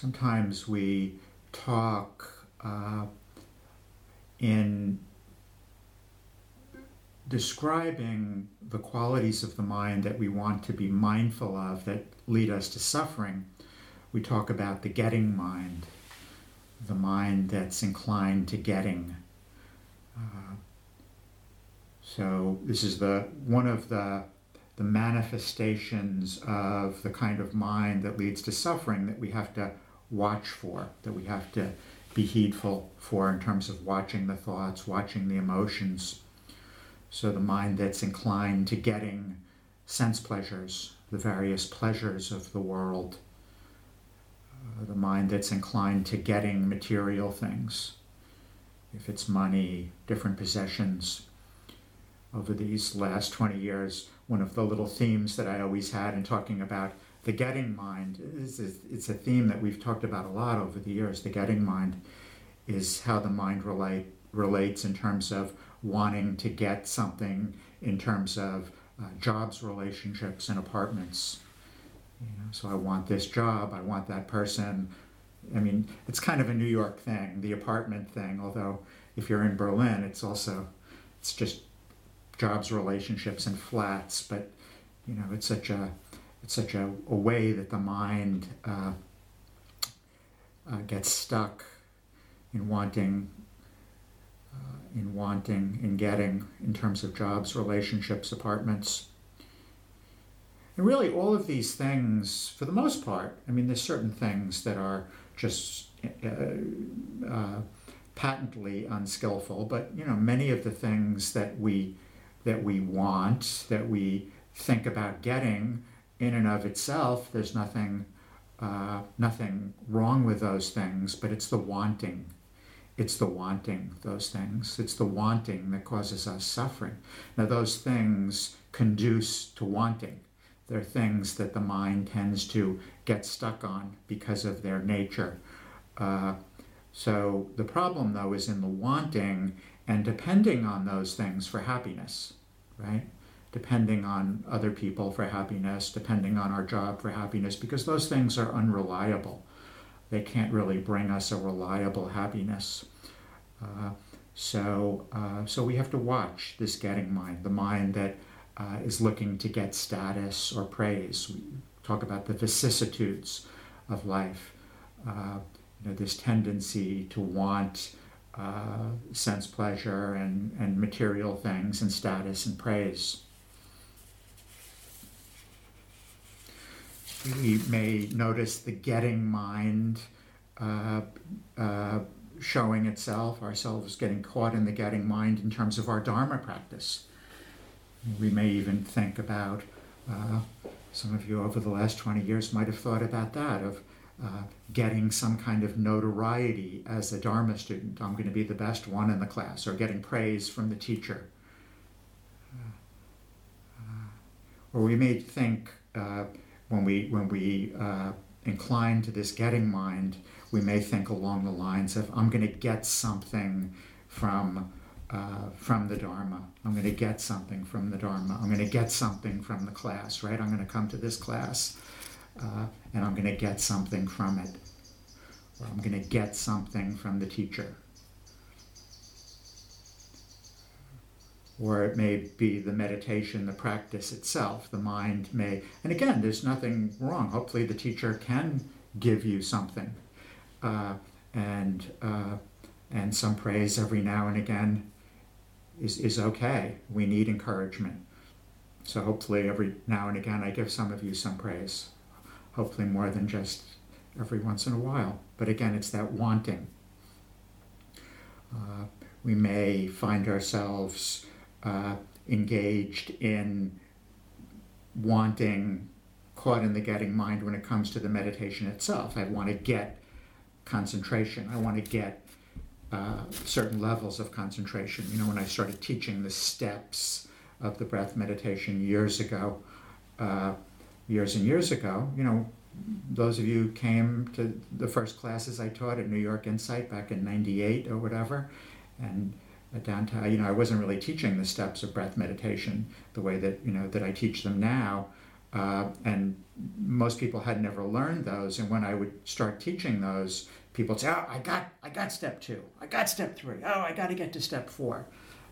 sometimes we talk uh, in describing the qualities of the mind that we want to be mindful of that lead us to suffering. We talk about the getting mind, the mind that's inclined to getting. Uh, so this is the one of the the manifestations of the kind of mind that leads to suffering that we have to watch for, that we have to be heedful for in terms of watching the thoughts, watching the emotions. So the mind that's inclined to getting sense pleasures, the various pleasures of the world, uh, the mind that's inclined to getting material things, if it's money, different possessions. Over these last 20 years, one of the little themes that I always had in talking about the getting mind is, it's a theme that we've talked about a lot over the years. The getting mind is how the mind relate, relates in terms of wanting to get something in terms of uh, jobs, relationships, and apartments. You know, so I want this job, I want that person. I mean, it's kind of a New York thing, the apartment thing. Although if you're in Berlin, it's also it's just jobs, relationships, and flats. But you know, it's such a it's such a, a way that the mind uh, uh, gets stuck in wanting, uh, in wanting, in getting, in terms of jobs, relationships, apartments. And really, all of these things, for the most part, I mean, there's certain things that are just uh, uh, patently unskillful, but you know, many of the things that we that we want, that we think about getting, in and of itself, there's nothing, uh, nothing wrong with those things, but it's the wanting. It's the wanting those things. It's the wanting that causes us suffering. Now, those things conduce to wanting. They're things that the mind tends to get stuck on because of their nature. Uh, so the problem, though, is in the wanting and depending on those things for happiness, right? Depending on other people for happiness, depending on our job for happiness, because those things are unreliable. They can't really bring us a reliable happiness. Uh, so, uh, so we have to watch this getting mind, the mind that uh, is looking to get status or praise. We talk about the vicissitudes of life. Uh, you know, this tendency to want uh, sense pleasure and, and material things and status and praise. We may notice the getting mind uh, uh, showing itself, ourselves getting caught in the getting mind in terms of our Dharma practice. We may even think about, uh, some of you over the last 20 years might have thought about that, of uh, getting some kind of notoriety as a Dharma student. I'm going to be the best one in the class, or getting praise from the teacher. Uh, uh or we may think when we when we uh, incline to this getting mind, we may think along the lines of I'm going to get something from uh, from the Dharma. I'm going to get something from the Dharma. I'm going to get something from the class, right? I'm going to come to this class uh, and I'm going to get something from it, or I'm going to get something from the teacher. Or it may be the meditation, the practice itself. The mind may, and again, there's nothing wrong. Hopefully, the teacher can give you something, uh, and uh, and some praise every now and again is is okay. We need encouragement. So hopefully, every now and again, I give some of you some praise hopefully more than just every once in a while. But again, it's that wanting. Uh, we may find ourselves uh, engaged in wanting, caught in the getting mind when it comes to the meditation itself. I want to get concentration. I want to get uh, certain levels of concentration. You know, when I started teaching the steps of the breath meditation years ago, uh, years and years ago, you know, those of you came to the first classes I taught at New York Insight back in 98 or whatever, and downtown, you know, I wasn't really teaching the steps of breath meditation the way that, you know, that I teach them now. Uh, and most people had never learned those. And when I would start teaching those, people would say, "Oh, I got, I got step two. I got step three. Oh, I got to get to step four.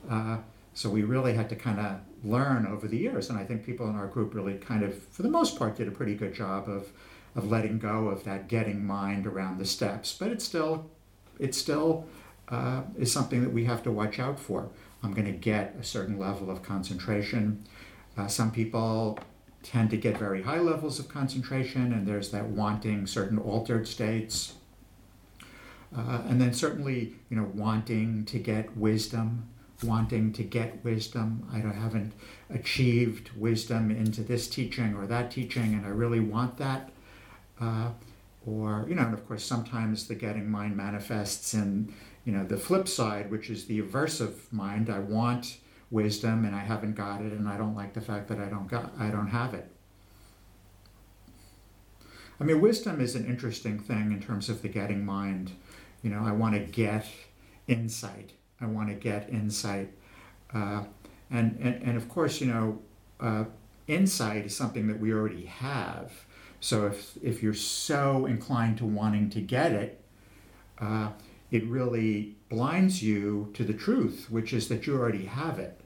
Uh, so we really had to kind of learn over the years, and I think people in our group really kind of, for the most part, did a pretty good job of of letting go of that getting mind around the steps. But it's still, it still uh, is something that we have to watch out for. I'm going to get a certain level of concentration. Uh, some people tend to get very high levels of concentration, and there's that wanting certain altered states. Uh, and then certainly, you know, wanting to get wisdom, wanting to get wisdom. I haven't achieved wisdom into this teaching or that teaching, and I really want that. Uh, or, you know, and of course, sometimes the getting mind manifests in, you know, the flip side, which is the aversive mind. I want wisdom and I haven't got it, and I don't like the fact that I don't got, I don't have it. I mean, wisdom is an interesting thing in terms of the getting mind. You know, I want to get insight. I want to get insight. Uh, and, and, and of course, you know, uh, insight is something that we already have. So if, if you're so inclined to wanting to get it, uh, it really blinds you to the truth, which is that you already have it.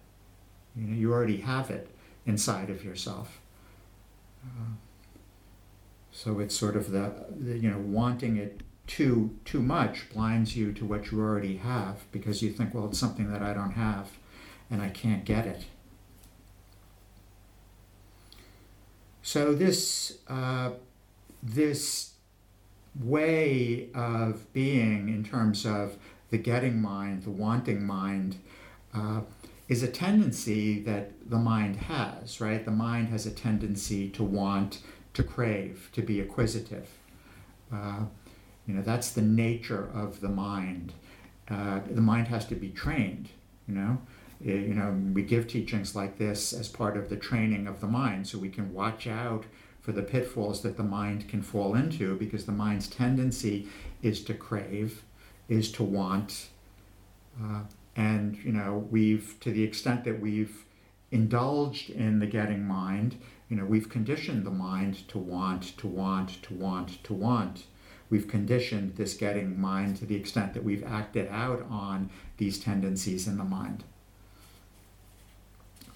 You know, you already have it inside of yourself. Uh, so it's sort of the, the, you know wanting it too too much blinds you to what you already have because you think, well, it's something that I don't have, and I can't get it. So this uh, this way of being in terms of the getting mind, the wanting mind, uh, is a tendency that the mind has, right? The mind has a tendency to want, to crave, to be acquisitive. Uh, you know, that's the nature of the mind. Uh, the mind has to be trained, you know. Eh, you know, we give teachings like this as part of the training of the mind so we can watch out for the pitfalls that the mind can fall into because the mind's tendency is to crave, is to want. Uh, and, you know, we've, to the extent that we've indulged in the getting mind, you know, we've conditioned the mind to want, to want, to want, to want. We've conditioned this getting mind to the extent that we've acted out on these tendencies in the mind.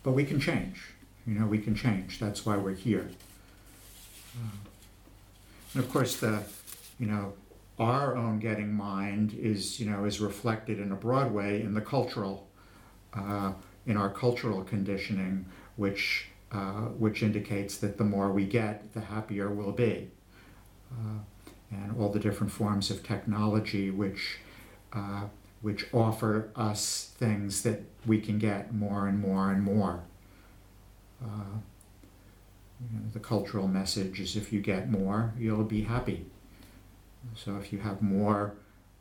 But we can change. You know, we can change. That's why we're here. And of course, the, you know, our own getting mind is, you know, is reflected in a broad way in the cultural, uh, in our cultural conditioning, which, uh, which indicates that the more we get, the happier we'll be. Uh, and all the different forms of technology which, uh, which offer us things that we can get more and more and more. You know, the cultural message is if you get more, you'll be happy. So if you have more,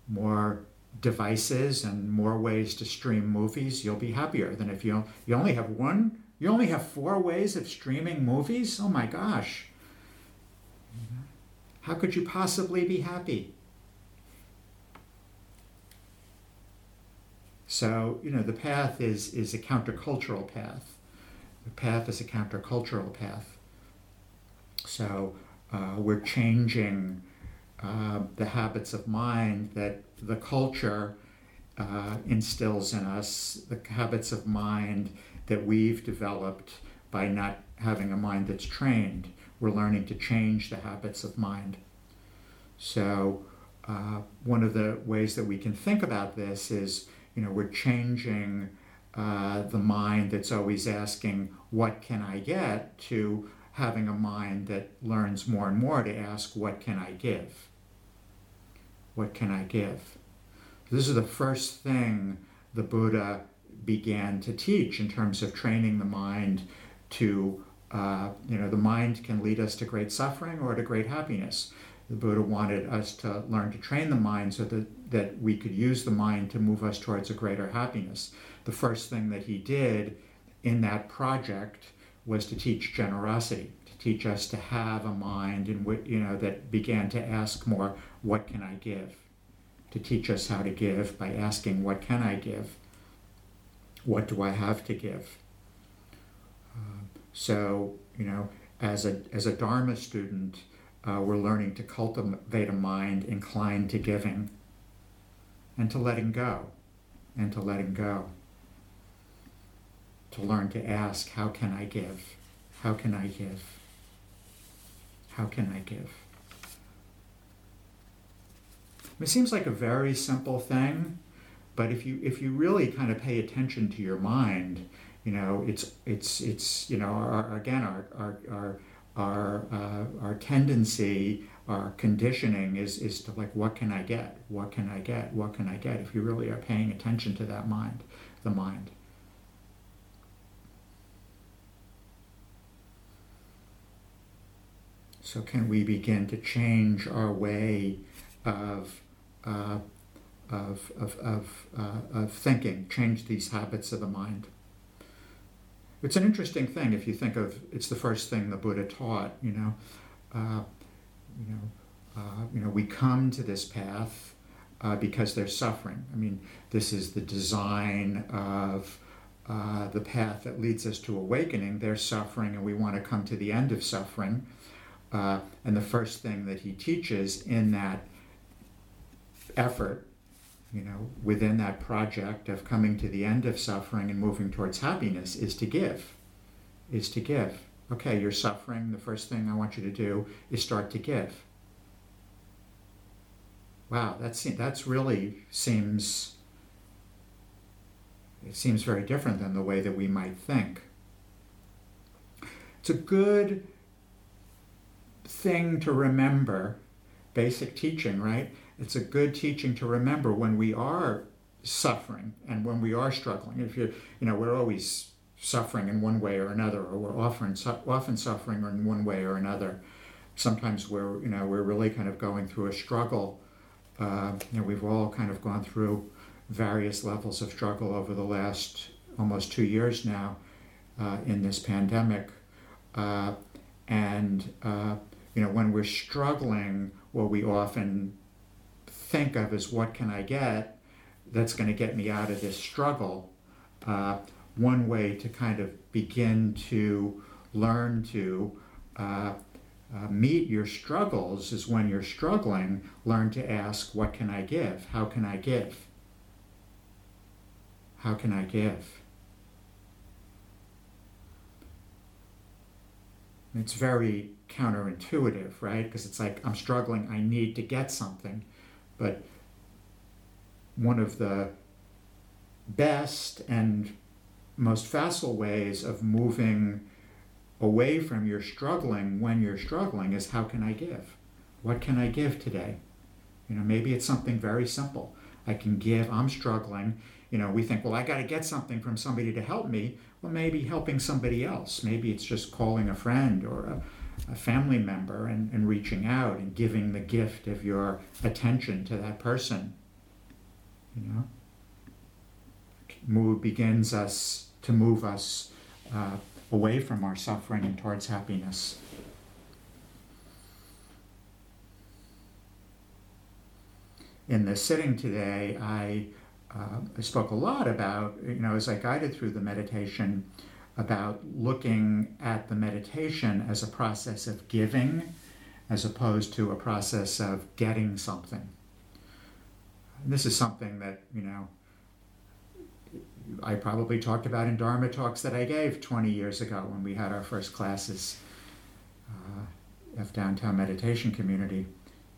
more devices and more ways to stream movies, you'll be happier than if you you only have one. You only have four ways of streaming movies. Oh my gosh! How could you possibly be happy? So you know the path is is a countercultural path. The path is a countercultural path. So uh, we're changing uh, the habits of mind that the culture uh, instills in us, the habits of mind that we've developed by not having a mind that's trained. We're learning to change the habits of mind. So, uh, one of the ways that we can think about this is, you know, we're changing uh, the mind that's always asking, What can I get? to having a mind that learns more and more to ask, What can I give? What can I give? This is the first thing the Buddha began to teach in terms of training the mind to, uh, you know, the mind can lead us to great suffering or to great happiness. The Buddha wanted us to learn to train the mind so that, that we could use the mind to move us towards a greater happiness. The first thing that he did in that project was to teach generosity, to teach us to have a mind in which, you know, that began to ask more, what can I give? To teach us how to give by asking, what can I give? What do I have to give? Uh, so, you know, as a, as a Dharma student, uh, we're learning to cultivate a mind inclined to giving and to letting go, and to letting go. To learn to ask, how can I give? How can I give? How can I give? It seems like a very simple thing, but if you if you really kind of pay attention to your mind, you know, it's it's it's you know, our, again, our our our our, uh, our tendency, our conditioning is, is to like, what can I get? What can I get? What can I get? If you really are paying attention to that mind, the mind. So, can we begin to change our way of, uh, of, of, of, uh, of thinking, change these habits of the mind? It's an interesting thing if you think of it's the first thing the Buddha taught. You know, uh, you know, uh, you know, we come to this path uh, because there's suffering. I mean, this is the design of uh, the path that leads us to awakening. There's suffering, and we want to come to the end of suffering. Uh, and the first thing that he teaches in that effort you know, within that project of coming to the end of suffering and moving towards happiness is to give. Is to give. Okay, you're suffering. The first thing I want you to do is start to give. Wow, that's that's really seems it seems very different than the way that we might think. It's a good thing to remember, basic teaching, right? it's a good teaching to remember when we are suffering and when we are struggling. If you're, you know, we're always suffering in one way or another, or we're often often suffering in one way or another. Sometimes we're, you know, we're really kind of going through a struggle. Uh, you know, we've all kind of gone through various levels of struggle over the last almost two years now uh, in this pandemic. Uh, and, uh, you know, when we're struggling, what we often think of is what can I get that's going to get me out of this struggle. Uh, one way to kind of begin to learn to uh, uh, meet your struggles is when you're struggling, learn to ask, What can I give? How can I give? How can I give? It's very counterintuitive, right? Because it's like, I'm struggling, I need to get something. But one of the best and most facile ways of moving away from your struggling when you're struggling is how can I give? What can I give today? You know, maybe it's something very simple. I can give, I'm struggling. You know, we think, well, I got to get something from somebody to help me. Well, maybe helping somebody else. Maybe it's just calling a friend or a, a family member and, and reaching out and giving the gift of your attention to that person. You know, move begins us to move us uh, away from our suffering and towards happiness. In the sitting today, I, uh, I spoke a lot about, you know, as I guided through the meditation, about looking at the meditation as a process of giving as opposed to a process of getting something. And this is something that, you know, I probably talked about in Dharma talks that I gave 20 years ago when we had our first classes uh, of downtown meditation community.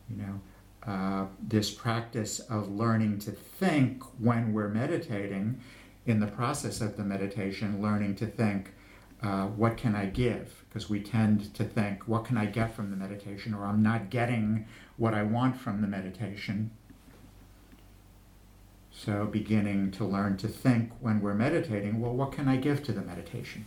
You know, uh, this practice of learning to think when we're meditating in the process of the meditation, learning to think, uh, what can I give? Because we tend to think, what can I get from the meditation? Or I'm not getting what I want from the meditation. So, beginning to learn to think when we're meditating, well, what can I give to the meditation?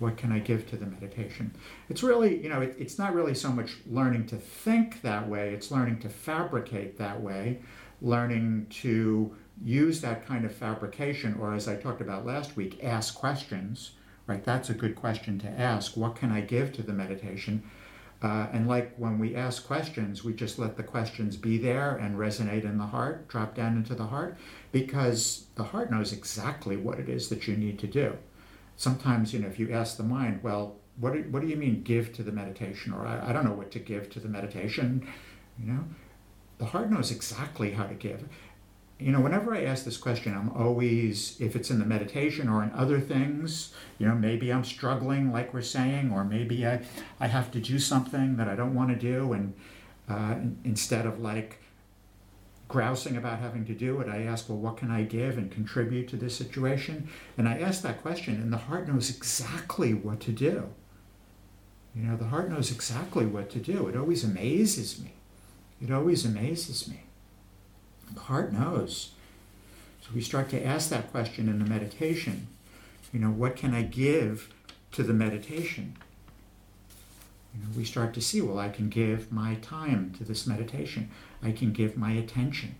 What can I give to the meditation? It's really, you know, it, it's not really so much learning to think that way, it's learning to fabricate that way, learning to use that kind of fabrication, or as I talked about last week, ask questions, right? That's a good question to ask. What can I give to the meditation? Uh, and like when we ask questions, we just let the questions be there and resonate in the heart, drop down into the heart, because the heart knows exactly what it is that you need to do. Sometimes, you know, if you ask the mind, well, what do, what do you mean give to the meditation? Or I, I don't know what to give to the meditation. You know, the heart knows exactly how to give. You know, whenever I ask this question, I'm always, if it's in the meditation or in other things, you know, maybe I'm struggling, like we're saying, or maybe I, I have to do something that I don't want to do, and uh, instead of like grousing about having to do it, I ask, well, what can I give and contribute to this situation? And I ask that question, and the heart knows exactly what to do. You know, the heart knows exactly what to do. It always amazes me. It always amazes me. The heart knows. So we start to ask that question in the meditation. You know, what can I give to the meditation? You know, we start to see, well, I can give my time to this meditation. I can give my attention.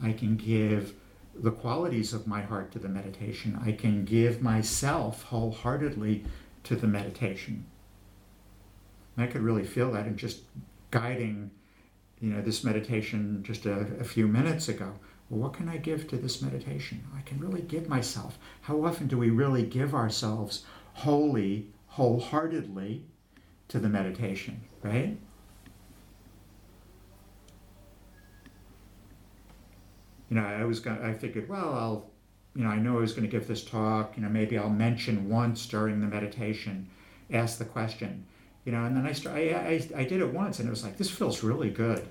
I can give the qualities of my heart to the meditation. I can give myself wholeheartedly to the meditation. I could really feel that in just guiding, you know, this meditation just a, a few minutes ago. Well, what can I give to this meditation? I can really give myself. How often do we really give ourselves wholly, wholeheartedly to the meditation, right? You know, I was going I figured, well, I'll, you know, I know I was going to give this talk, you know, maybe I'll mention once during the meditation, ask the question you know, and then I, start, I, I, I did it once and it was like, this feels really good.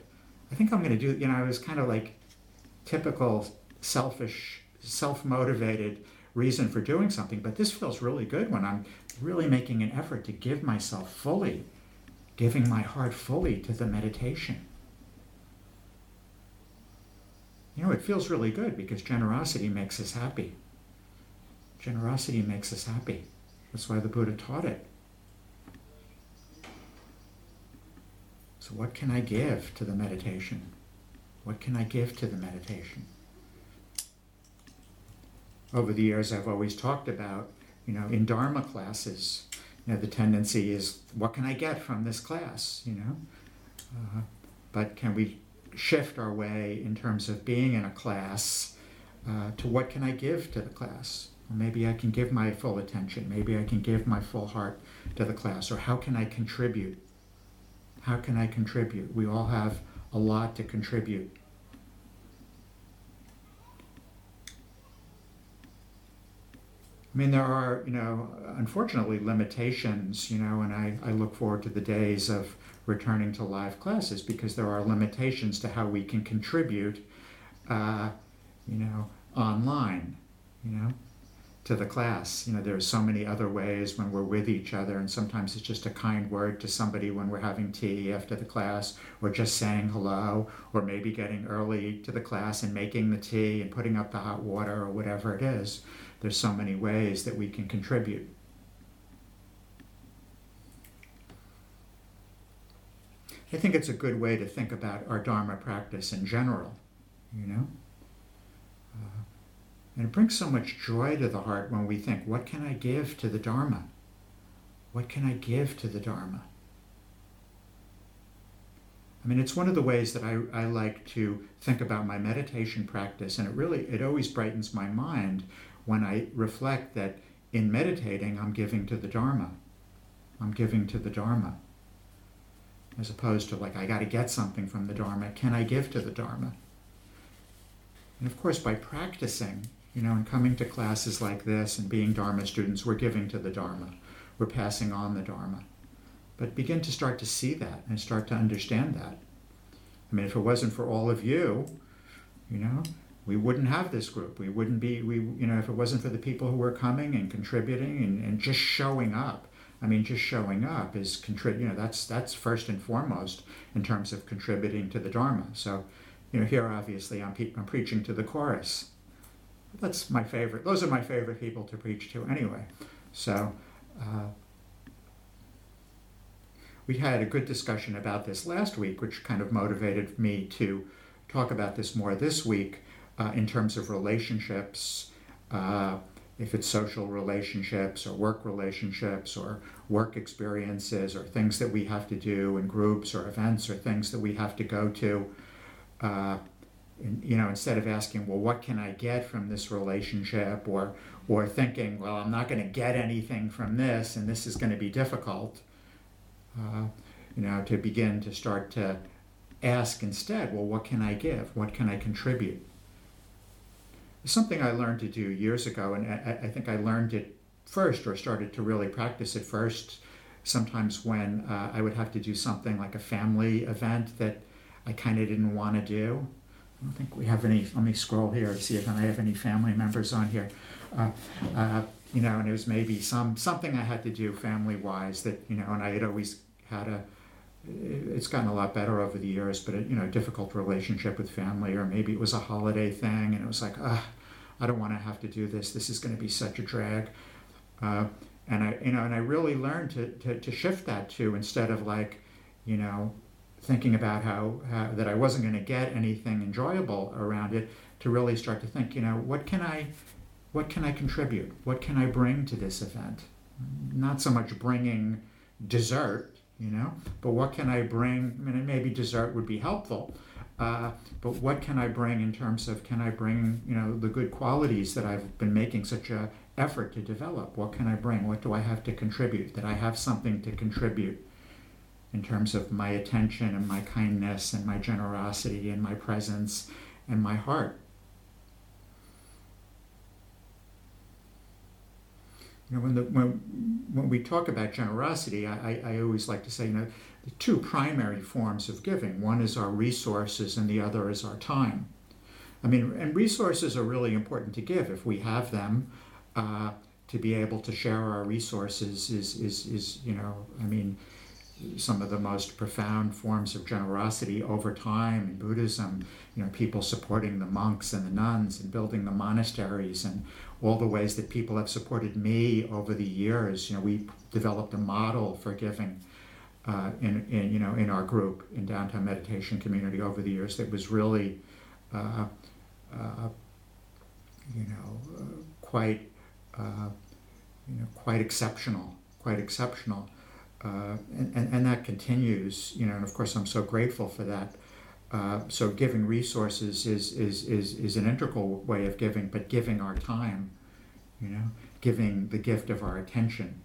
I think I'm going to do, you know, I was kind of like typical selfish, self-motivated reason for doing something, but this feels really good when I'm really making an effort to give myself fully, giving my heart fully to the meditation. You know, it feels really good because generosity makes us happy. Generosity makes us happy. That's why the Buddha taught it. So, what can I give to the meditation? What can I give to the meditation? Over the years, I've always talked about, you know, in Dharma classes, you know, the tendency is, what can I get from this class, you know? Uh, but can we shift our way in terms of being in a class uh, to what can I give to the class? Or maybe I can give my full attention. Maybe I can give my full heart to the class. Or how can I contribute how can I contribute? We all have a lot to contribute. I mean, there are, you know, unfortunately limitations, you know, and I, I look forward to the days of returning to live classes because there are limitations to how we can contribute, uh, you know, online, you know to the class. You know, there are so many other ways when we're with each other, and sometimes it's just a kind word to somebody when we're having tea after the class, or just saying hello, or maybe getting early to the class and making the tea and putting up the hot water or whatever it is. There's so many ways that we can contribute. I think it's a good way to think about our Dharma practice in general, you know? Uh, and it brings so much joy to the heart when we think, what can I give to the Dharma? What can I give to the Dharma? I mean, it's one of the ways that I, I like to think about my meditation practice, and it really, it always brightens my mind when I reflect that in meditating, I'm giving to the Dharma. I'm giving to the Dharma. As opposed to like, I got to get something from the Dharma. Can I give to the Dharma? And of course, by practicing, you know, and coming to classes like this and being Dharma students, we're giving to the Dharma. We're passing on the Dharma. But begin to start to see that and start to understand that. I mean, if it wasn't for all of you, you know, we wouldn't have this group. We wouldn't be, we, you know, if it wasn't for the people who were coming and contributing and, and just showing up. I mean, just showing up is contribute. You know, that's that's first and foremost in terms of contributing to the Dharma. So, you know, here obviously I'm, pe- I'm preaching to the chorus that's my favorite. Those are my favorite people to preach to anyway. So uh, we had a good discussion about this last week, which kind of motivated me to talk about this more this week uh, in terms of relationships. Uh, if it's social relationships or work relationships or work experiences or things that we have to do in groups or events or things that we have to go to. Uh, in, you know, instead of asking, well, what can I get from this relationship, or or thinking, well, I'm not going to get anything from this, and this is going to be difficult. Uh, you know, to begin to start to ask instead, well, what can I give? What can I contribute? Something I learned to do years ago, and I, I think I learned it first or started to really practice it first sometimes when uh, I would have to do something like a family event that I kind of didn't want to do. I don't think we have any. Let me scroll here see if I have any family members on here. Uh, uh, you know, and it was maybe some something I had to do family wise that you know, and I had always had a. It's gotten a lot better over the years, but a, you know, difficult relationship with family, or maybe it was a holiday thing, and it was like, ah, I don't want to have to do this. This is going to be such a drag. Uh, and I, you know, and I really learned to, to, to shift that to instead of like, you know, thinking about how, how that I wasn't going to get anything enjoyable around it, to really start to think, you know, what can I, what can I contribute? What can I bring to this event? Not so much bringing dessert, you know, but what can I bring? I mean, maybe dessert would be helpful, uh, but what can I bring in terms of can I bring, you know, the good qualities that I've been making such a effort to develop? What can I bring? What do I have to contribute? That I have something to contribute in terms of my attention and my kindness and my generosity and my presence and my heart. You know, when, the, when, when we talk about generosity, I, I, I always like to say, you know, the two primary forms of giving. One is our resources and the other is our time. I mean, and resources are really important to give if we have them. Uh, to be able to share our resources is, is, is, you know, I mean, some of the most profound forms of generosity over time in Buddhism, you know, people supporting the monks and the nuns and building the monasteries and all the ways that people have supported me over the years. You know, we developed a model for giving uh, in, in, you know, in our group in downtown meditation community over the years that was really, uh, uh, you know, uh, quite, uh, you know, quite exceptional, quite exceptional. Uh, and, and, and, that continues, you know, and of course I'm so grateful for that. Uh, so giving resources is, is, is, is an integral way of giving, but giving our time, you know, giving the gift of our attention,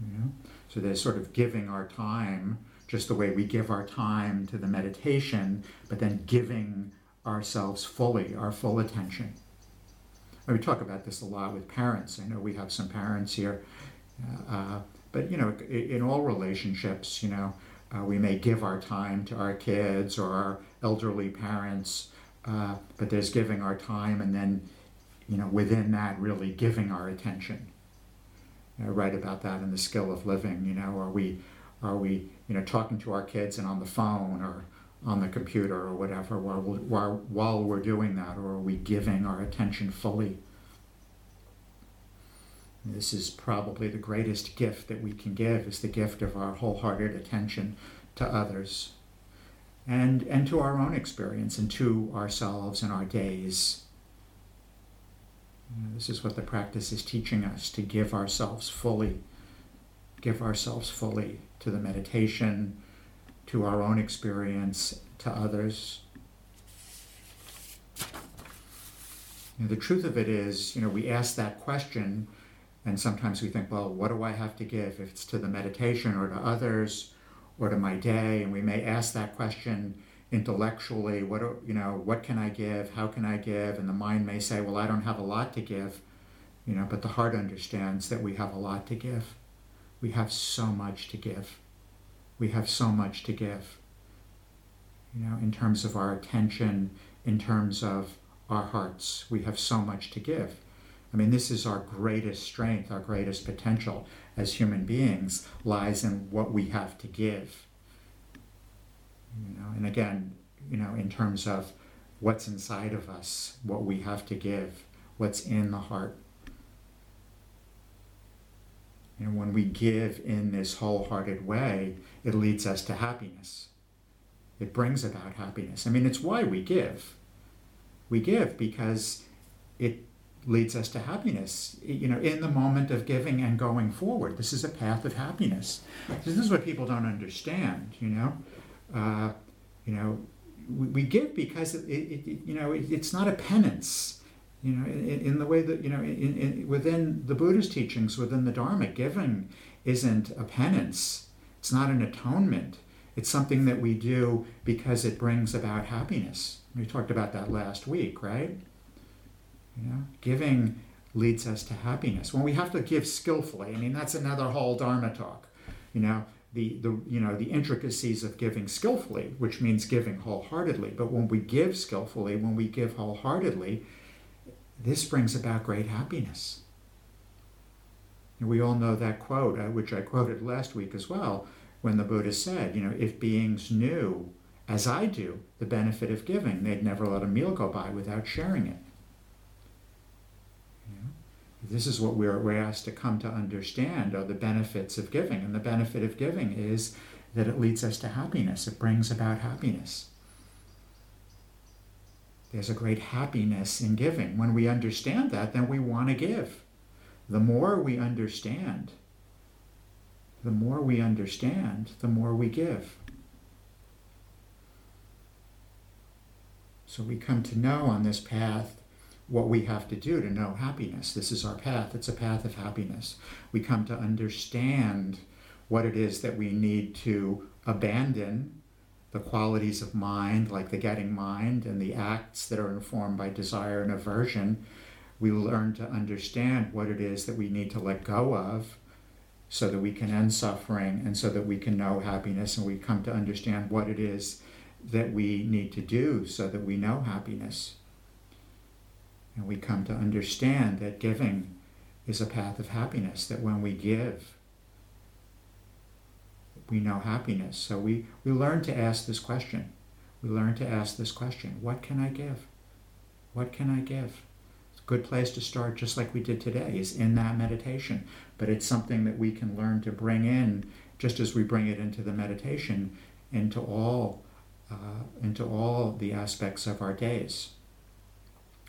you know. So there's sort of giving our time, just the way we give our time to the meditation, but then giving ourselves fully, our full attention. And we talk about this a lot with parents. I know we have some parents here. Uh, but you know, in all relationships, you know, uh, we may give our time to our kids or our elderly parents, uh, but there's giving our time, and then, you know, within that, really giving our attention. Know, write about that in the skill of living. You know, are we, are we, you know, talking to our kids and on the phone or on the computer or whatever while, while, while we're doing that, or are we giving our attention fully? This is probably the greatest gift that we can give is the gift of our wholehearted attention to others and, and to our own experience and to ourselves and our days. This is what the practice is teaching us to give ourselves fully, give ourselves fully to the meditation, to our own experience, to others. You know, the truth of it is, you know, we ask that question and sometimes we think, well, what do I have to give? If it's to the meditation or to others or to my day, and we may ask that question intellectually, what do, you know, what can I give? How can I give? And the mind may say, well, I don't have a lot to give, you know, but the heart understands that we have a lot to give. We have so much to give. We have so much to give. You know, in terms of our attention, in terms of our hearts, we have so much to give. I mean, this is our greatest strength, our greatest potential as human beings lies in what we have to give. You know, and again, you know, in terms of what's inside of us, what we have to give, what's in the heart. And when we give in this wholehearted way, it leads us to happiness. It brings about happiness. I mean, it's why we give. We give because it leads us to happiness you know in the moment of giving and going forward. This is a path of happiness. This is what people don't understand you know? Uh, you know we give because it, it, it you know it, it's not a penance you know in, in the way that you know in, in, within the buddhist teachings within the dharma giving isn't a penance. It's not an atonement. It's something that we do because it brings about happiness. We talked about that last week right giving leads us to happiness when we have to give skillfully i mean that's another whole dharma talk you know the, the you know the intricacies of giving skillfully, which means giving wholeheartedly. But when we give skillfully, when we give wholeheartedly, this brings about great happiness. And we all know that quote, uh, which I quoted last week as well, when the Buddha said, you know, if beings knew, as I do, the benefit of giving, they'd never let a meal go by without sharing it. This is what we're, we're asked to come to understand are the benefits of giving. And the benefit of giving is that it leads us to happiness, it brings about happiness. There's a great happiness in giving. When we understand that, then we want to give. The more we understand, the more we understand, the more we give. So we come to know on this path what we have to do to know happiness. This is our path. It's a path of happiness. We come to understand what it is that we need to abandon the qualities of mind, like the getting mind, and the acts that are informed by desire and aversion. We learn to understand what it is that we need to let go of so that we can end suffering and so that we can know happiness. And we come to understand what it is that we need to do so that we know happiness. And we come to understand that giving is a path of happiness, that when we give, we know happiness. So we, we learn to ask this question. We learn to ask this question What can I give? What can I give? It's a good place to start, just like we did today, is in that meditation. But it's something that we can learn to bring in, just as we bring it into the meditation, into all, uh, into all the aspects of our days.